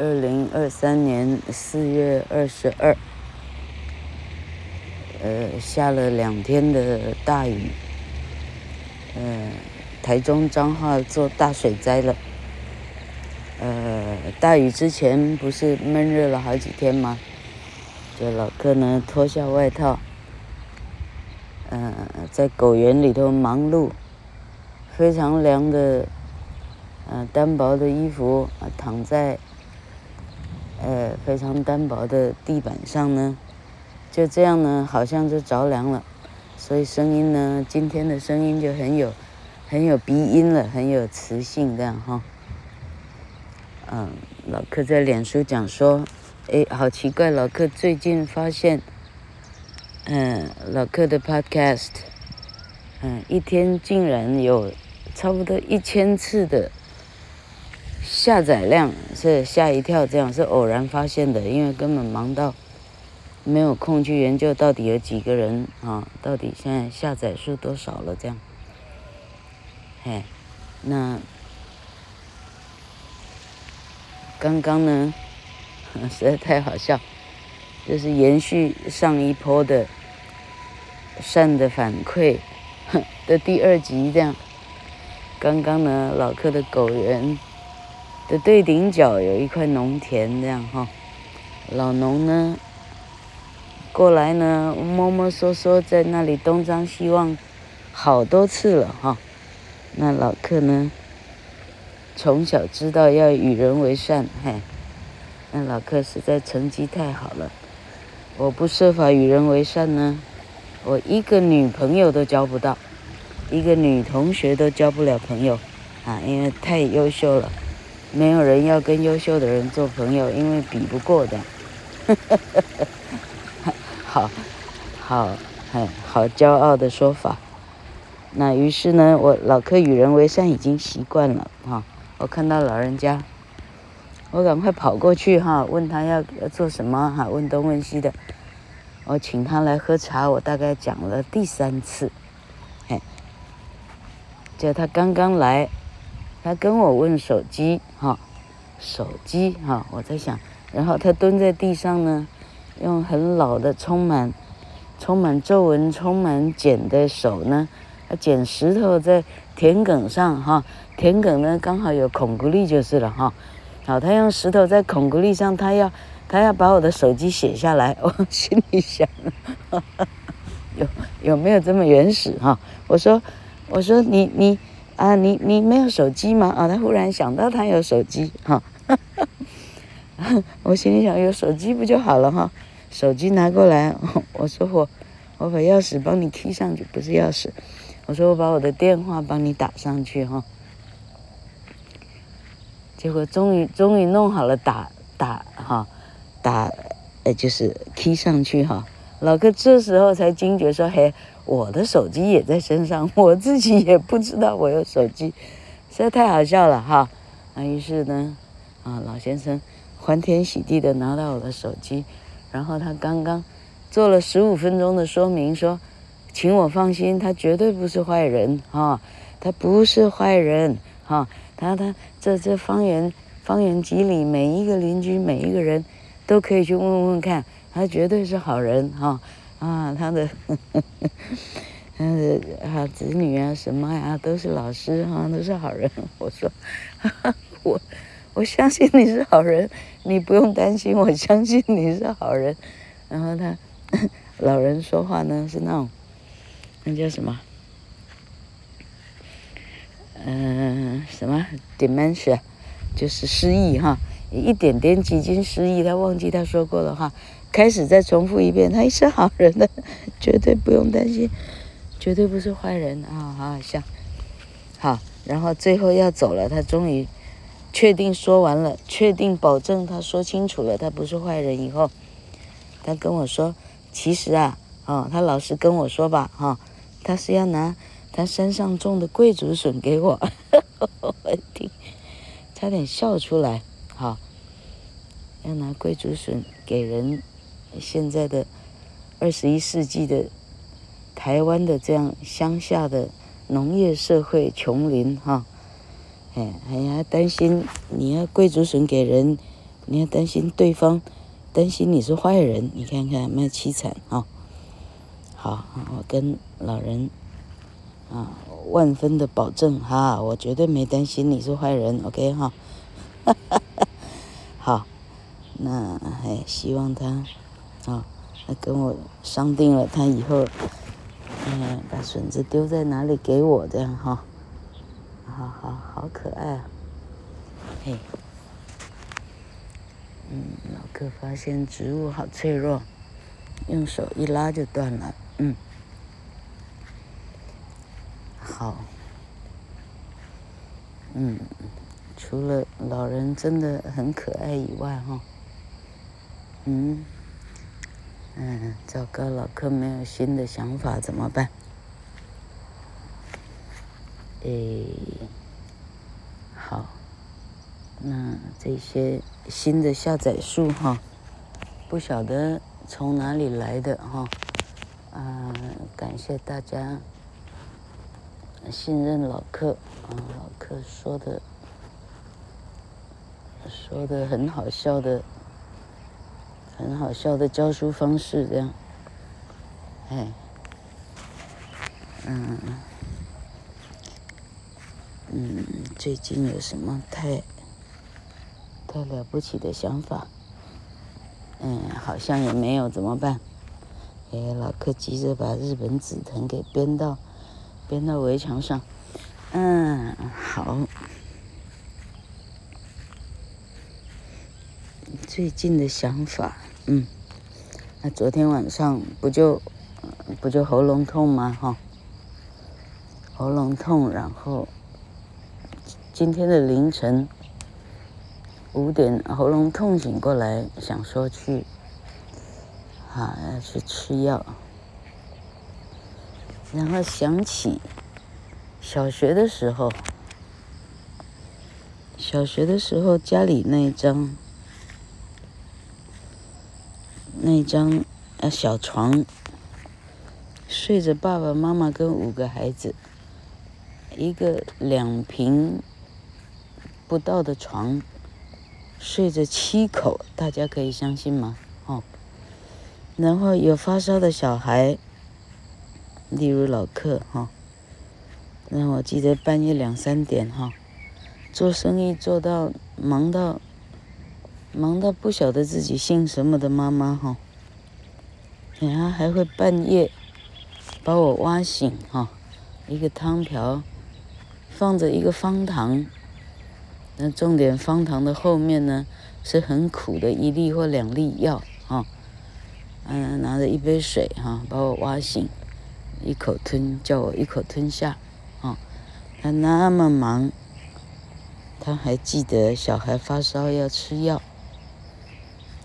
二零二三年四月二十二，呃，下了两天的大雨，呃，台中彰化做大水灾了。呃，大雨之前不是闷热了好几天吗？就老克呢脱下外套，呃，在果园里头忙碌，非常凉的，呃，单薄的衣服躺在。呃，非常单薄的地板上呢，就这样呢，好像就着凉了，所以声音呢，今天的声音就很有，很有鼻音了，很有磁性这样哈。嗯，老克在脸书讲说，哎，好奇怪，老克最近发现，嗯，老克的 Podcast，嗯，一天竟然有差不多一千次的。下载量是吓一跳，这样是偶然发现的，因为根本忙到没有空去研究到底有几个人啊，到底现在下载数多少了这样。嘿，那刚刚呢，实在太好笑，就是延续上一波的善的反馈 的第二集这样。刚刚呢，老克的狗人。的对顶角有一块农田，这样哈，老农呢过来呢摸摸索索在那里东张西望好多次了哈，那老客呢从小知道要与人为善，嘿，那老克实在成绩太好了，我不设法与人为善呢，我一个女朋友都交不到，一个女同学都交不了朋友啊，因为太优秀了。没有人要跟优秀的人做朋友，因为比不过的。好，好，很好骄傲的说法。那于是呢，我老克与人为善已经习惯了哈。我看到老人家，我赶快跑过去哈，问他要要做什么哈，问东问西的。我请他来喝茶，我大概讲了第三次。嘿，就他刚刚来。他跟我问手机，哈，手机，哈，我在想，然后他蹲在地上呢，用很老的、充满、充满皱纹、充满茧的手呢，他捡石头在田埂上，哈，田埂呢刚好有孔骨力就是了，哈，好，他用石头在孔骨力上，他要他要把我的手机写下来，我心里想，哈哈，有有没有这么原始哈？我说我说你你。啊，你你没有手机吗？啊，他忽然想到他有手机，哈，我心里想有手机不就好了哈？手机拿过来，我说我我把钥匙帮你贴上去，不是钥匙，我说我把我的电话帮你打上去哈。结果终于终于弄好了打，打哈打，呃就是贴上去哈。老哥这时候才惊觉说嘿。我的手机也在身上，我自己也不知道我有手机，实在太好笑了哈。那于是呢，啊，老先生欢天喜地的拿到我的手机，然后他刚刚做了十五分钟的说明，说，请我放心，他绝对不是坏人哈，他不是坏人哈，他他这这方圆方圆几里每一个邻居每一个人都可以去问问看，他绝对是好人哈。啊，他的，呵呵他的啊，子女啊，什么呀、啊，都是老师哈、啊，都是好人。我说，哈哈，我我相信你是好人，你不用担心，我相信你是好人。然后他，老人说话呢是那种，那叫什么？嗯、什么？dementia，就是失忆哈，一点点几经失忆，他忘记他说过的话。开始再重复一遍，他也是好人的，绝对不用担心，绝对不是坏人啊！好好笑，好，然后最后要走了，他终于确定说完了，确定保证他说清楚了，他不是坏人以后，他跟我说，其实啊，哦，他老实跟我说吧，哈、哦，他是要拿他山上种的桂竹笋给我，我听，差点笑出来，好、要拿桂竹笋给人。现在的二十一世纪的台湾的这样乡下的农业社会穷林哈，哎，还担心你要桂竹笋给人，你要担心对方，担心你是坏人，你看看卖凄惨啊？好，我跟老人啊万分的保证哈，我绝对没担心你是坏人，OK 哈，哈哈哈。好，那还希望他啊，他跟我商定了，他以后嗯把笋子丢在哪里给我这样哈，好好好可爱啊，嘿。嗯，老哥发现植物好脆弱，用手一拉就断了。嗯，好。嗯，除了老人真的很可爱以外，哈，嗯，嗯，糟糕，老客没有新的想法怎么办？诶，好。那这些新的下载数哈，不晓得从哪里来的哈，啊，感谢大家信任老客啊，老客说的说的很好笑的，很好笑的教书方式这样，哎，嗯嗯，最近有什么太？太了不起的想法，嗯，好像也没有，怎么办？哎，老客急着把日本紫藤给编到，编到围墙上。嗯，好。最近的想法，嗯，那昨天晚上不就，不就喉咙痛吗？哈，喉咙痛，然后今天的凌晨。五点喉咙痛醒过来，想说去，啊，要去吃药，然后想起小学的时候，小学的时候家里那一张，那张呃小床，睡着爸爸妈妈跟五个孩子，一个两平不到的床。睡着七口，大家可以相信吗？哦，然后有发烧的小孩，例如老客哈、哦。那我记得半夜两三点哈、哦，做生意做到忙到忙到不晓得自己姓什么的妈妈哈，然、哦、后还会半夜把我挖醒哈、一个汤瓢放着一个方糖。那重点方糖的后面呢，是很苦的一粒或两粒药啊，嗯，拿着一杯水哈，把我挖醒，一口吞，叫我一口吞下，啊，他那么忙，他还记得小孩发烧要吃药，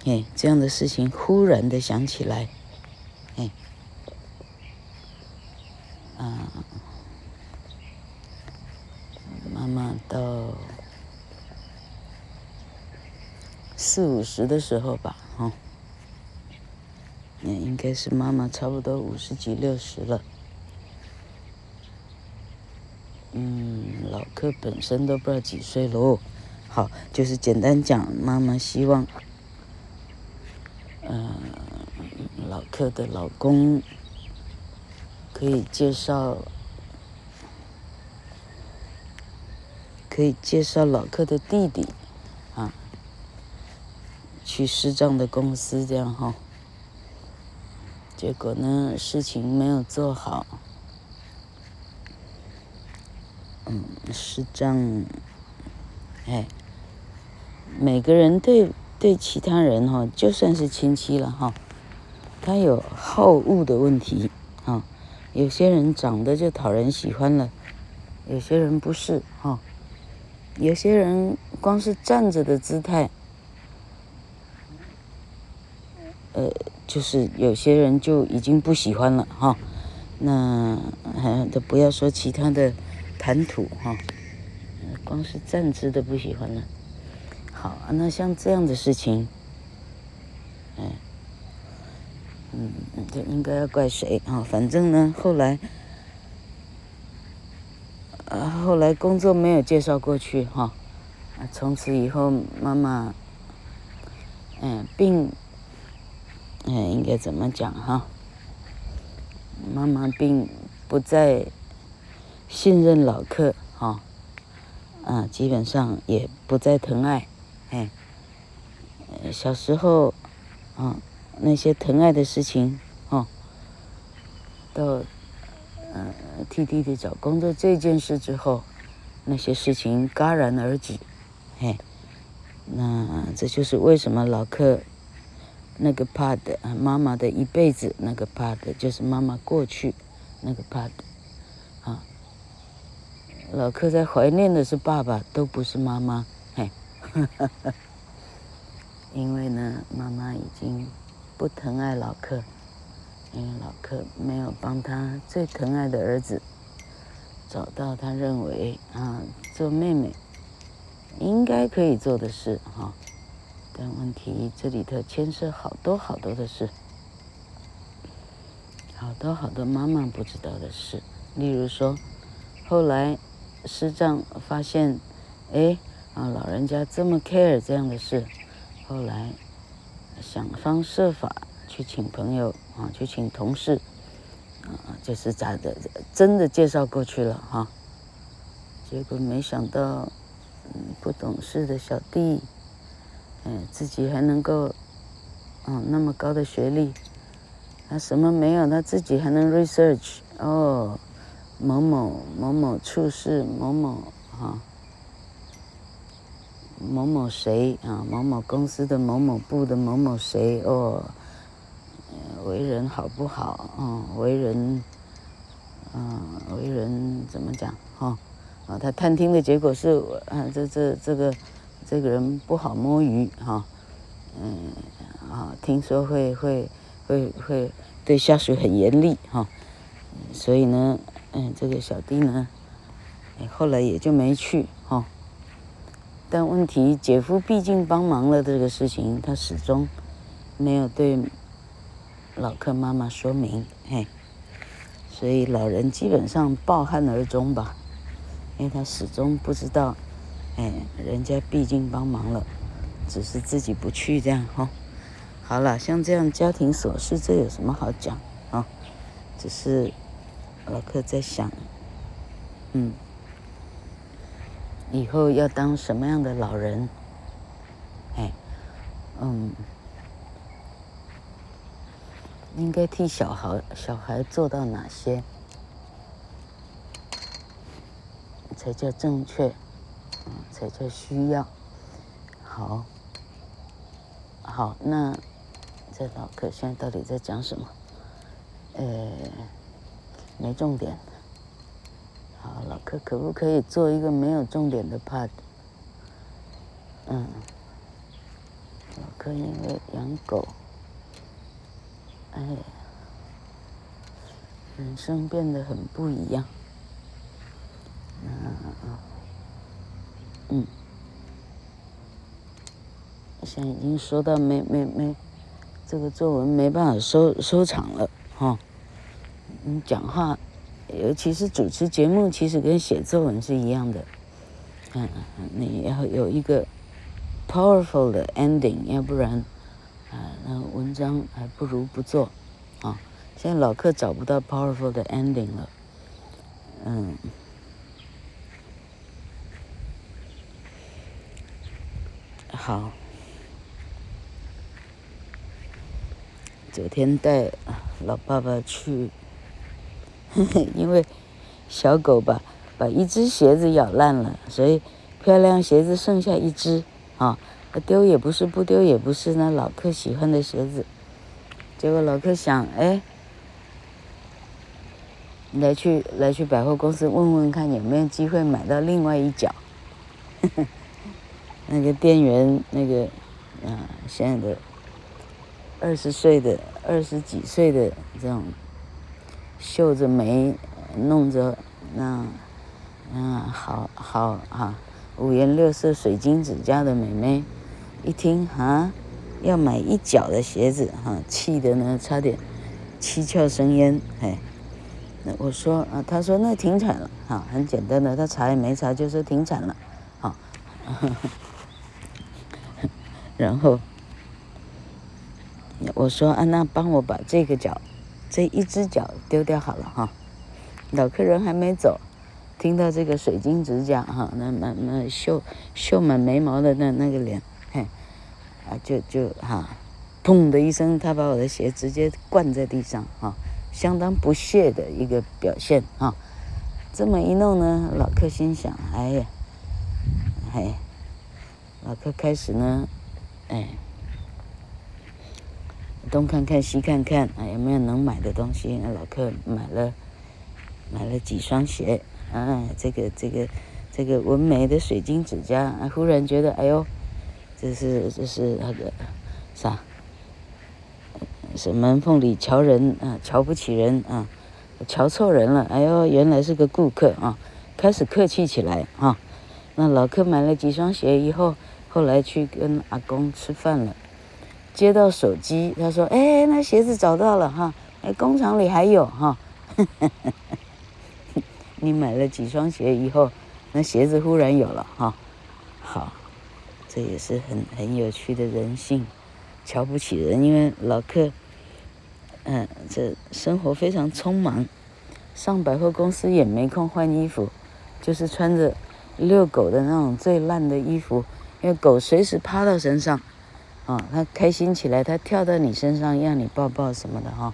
哎，这样的事情忽然的想起来，哎，啊，妈妈到。四五十的时候吧，哈，那应该是妈妈差不多五十几六十了。嗯，老客本身都不知道几岁喽。好，就是简单讲，妈妈希望，嗯、呃，老客的老公可以介绍，可以介绍老客的弟弟啊。去视障的公司这样哈，结果呢，事情没有做好。嗯，视障，哎，每个人对对其他人哈，就算是亲戚了哈，他有好恶的问题啊。有些人长得就讨人喜欢了，有些人不是哈，有些人光是站着的姿态。呃，就是有些人就已经不喜欢了哈，那都不要说其他的谈吐哈，光是站姿的不喜欢了。好，那像这样的事情，哎，嗯，这应该要怪谁啊？反正呢，后来，呃，后来工作没有介绍过去哈，啊，从此以后妈妈。嗯，并，嗯，应该怎么讲哈？妈妈并不再信任老客哈，啊，基本上也不再疼爱，哎，小时候，啊，那些疼爱的事情，哦，到，呃，替弟弟找工作这件事之后，那些事情戛然而止，嘿。那这就是为什么老克那个 part 妈妈的一辈子那个 part 就是妈妈过去那个 part 啊，老克在怀念的是爸爸，都不是妈妈，嘿，因为呢，妈妈已经不疼爱老克，因为老克没有帮他最疼爱的儿子找到他认为啊做妹妹。应该可以做的事哈，但问题这里头牵涉好多好多的事，好多好多妈妈不知道的事。例如说，后来师长发现，哎啊，老人家这么 care 这样的事，后来想方设法去请朋友啊，去请同事啊，就是咋的，真的介绍过去了哈，结果没想到。嗯，不懂事的小弟，嗯，自己还能够，嗯，那么高的学历，他什么没有，他自己还能 research 哦，某某某某处事，某某哈，某某谁啊，某某公司的某某部的某某谁哦，为人好不好？嗯，为人，嗯，为人怎么讲？哈。啊，他探听的结果是，啊，这这这个这个人不好摸鱼哈，嗯，啊，听说会会会会对下属很严厉哈，所以呢，嗯，这个小弟呢，后来也就没去。但问题，姐夫毕竟帮忙了这个事情，他始终没有对老克妈妈说明，嘿，所以老人基本上抱憾而终吧。因为他始终不知道，哎，人家毕竟帮忙了，只是自己不去这样哈、好了，像这样家庭琐事，这有什么好讲啊、只是老克在想，嗯，以后要当什么样的老人？哎，嗯，应该替小孩小孩做到哪些？才叫正确，才叫需要。好，好，那这老克现在到底在讲什么？呃，没重点。可，可不可以做一个没有重点的 part？嗯，老克因为养狗，哎，人生变得很不一样。嗯，现在已经说到没没没，这个作文没办法收收场了哈。你讲话，尤其是主持节目，其实跟写作文是一样的。嗯，你要有一个 powerful 的 ending，要不然啊，那文章还不如不做啊。现在老客找不到 powerful 的 ending 了，嗯。好，昨天带老爸爸去，因为小狗吧，把一只鞋子咬烂了，所以漂亮鞋子剩下一只啊，丢也不是，不丢也不是，那老克喜欢的鞋子，结果老克想，哎，来去来去百货公司问问看有没有机会买到另外一脚。那个店员，那个，啊，现在的二十岁的、二十几岁的这种绣着眉、弄着那，嗯，好好啊，五颜六色水晶指甲的美眉，一听啊，要买一脚的鞋子哈，气得呢差点七窍生烟，嘿，那我说啊，他说那停产了，哈，很简单的，他查也没查，就说停产了，好。然后，我说啊，那帮我把这个脚，这一只脚丢掉好了哈。老客人还没走，听到这个水晶指甲哈，那那那绣绣满眉毛的那那个脸，嘿，啊就就哈，砰的一声，他把我的鞋直接灌在地上哈，相当不屑的一个表现哈。这么一弄呢，老客心想，哎呀，哎，老客开始呢，哎。东看看西看看啊，有没有能买的东西？那老客买了，买了几双鞋啊。这个这个这个纹眉的水晶指甲，啊，忽然觉得哎呦，这是这是那个啥？是门缝里瞧人啊，瞧不起人啊，瞧错人了。哎呦，原来是个顾客啊，开始客气起来啊。那老客买了几双鞋以后，后来去跟阿公吃饭了。接到手机，他说：“哎，那鞋子找到了哈，哎，工厂里还有哈。你买了几双鞋以后，那鞋子忽然有了哈。好，这也是很很有趣的人性，瞧不起人，因为老客，嗯，这生活非常匆忙，上百货公司也没空换衣服，就是穿着遛狗的那种最烂的衣服，因为狗随时趴到身上。”啊、哦，他开心起来，他跳到你身上让你抱抱什么的哈、哦，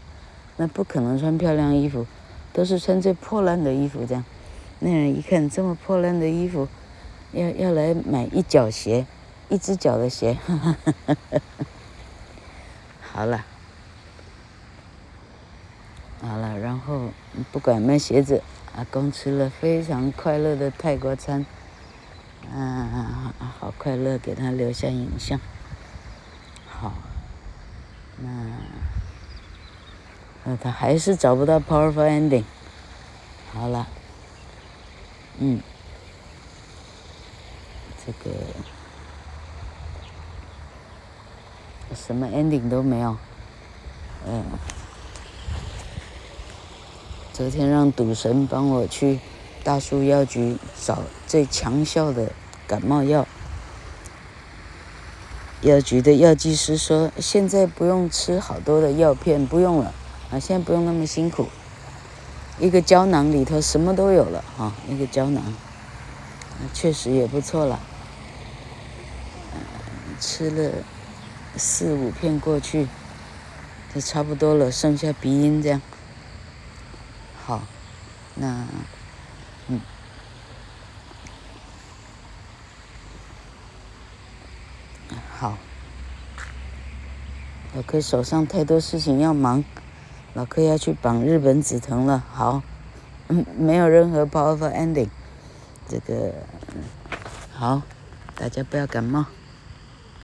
那不可能穿漂亮衣服，都是穿最破烂的衣服这样。那人一看这么破烂的衣服，要要来买一脚鞋，一只脚的鞋，哈哈哈哈哈。好了，好了，然后不管卖鞋子，阿公吃了非常快乐的泰国餐，啊，好快乐，给他留下影像。好，那那他还是找不到 powerful ending。好了，嗯，这个什么 ending 都没有。嗯，昨天让赌神帮我去大树药局找最强效的感冒药。药局的药剂师说：“现在不用吃好多的药片，不用了啊！现在不用那么辛苦，一个胶囊里头什么都有了啊！一个胶囊，啊确实也不错了。吃了四五片过去，就差不多了，剩下鼻音这样。好，那嗯。”好，老柯手上太多事情要忙，老柯要去绑日本紫藤了。好，嗯，没有任何 powerful ending，这个好，大家不要感冒。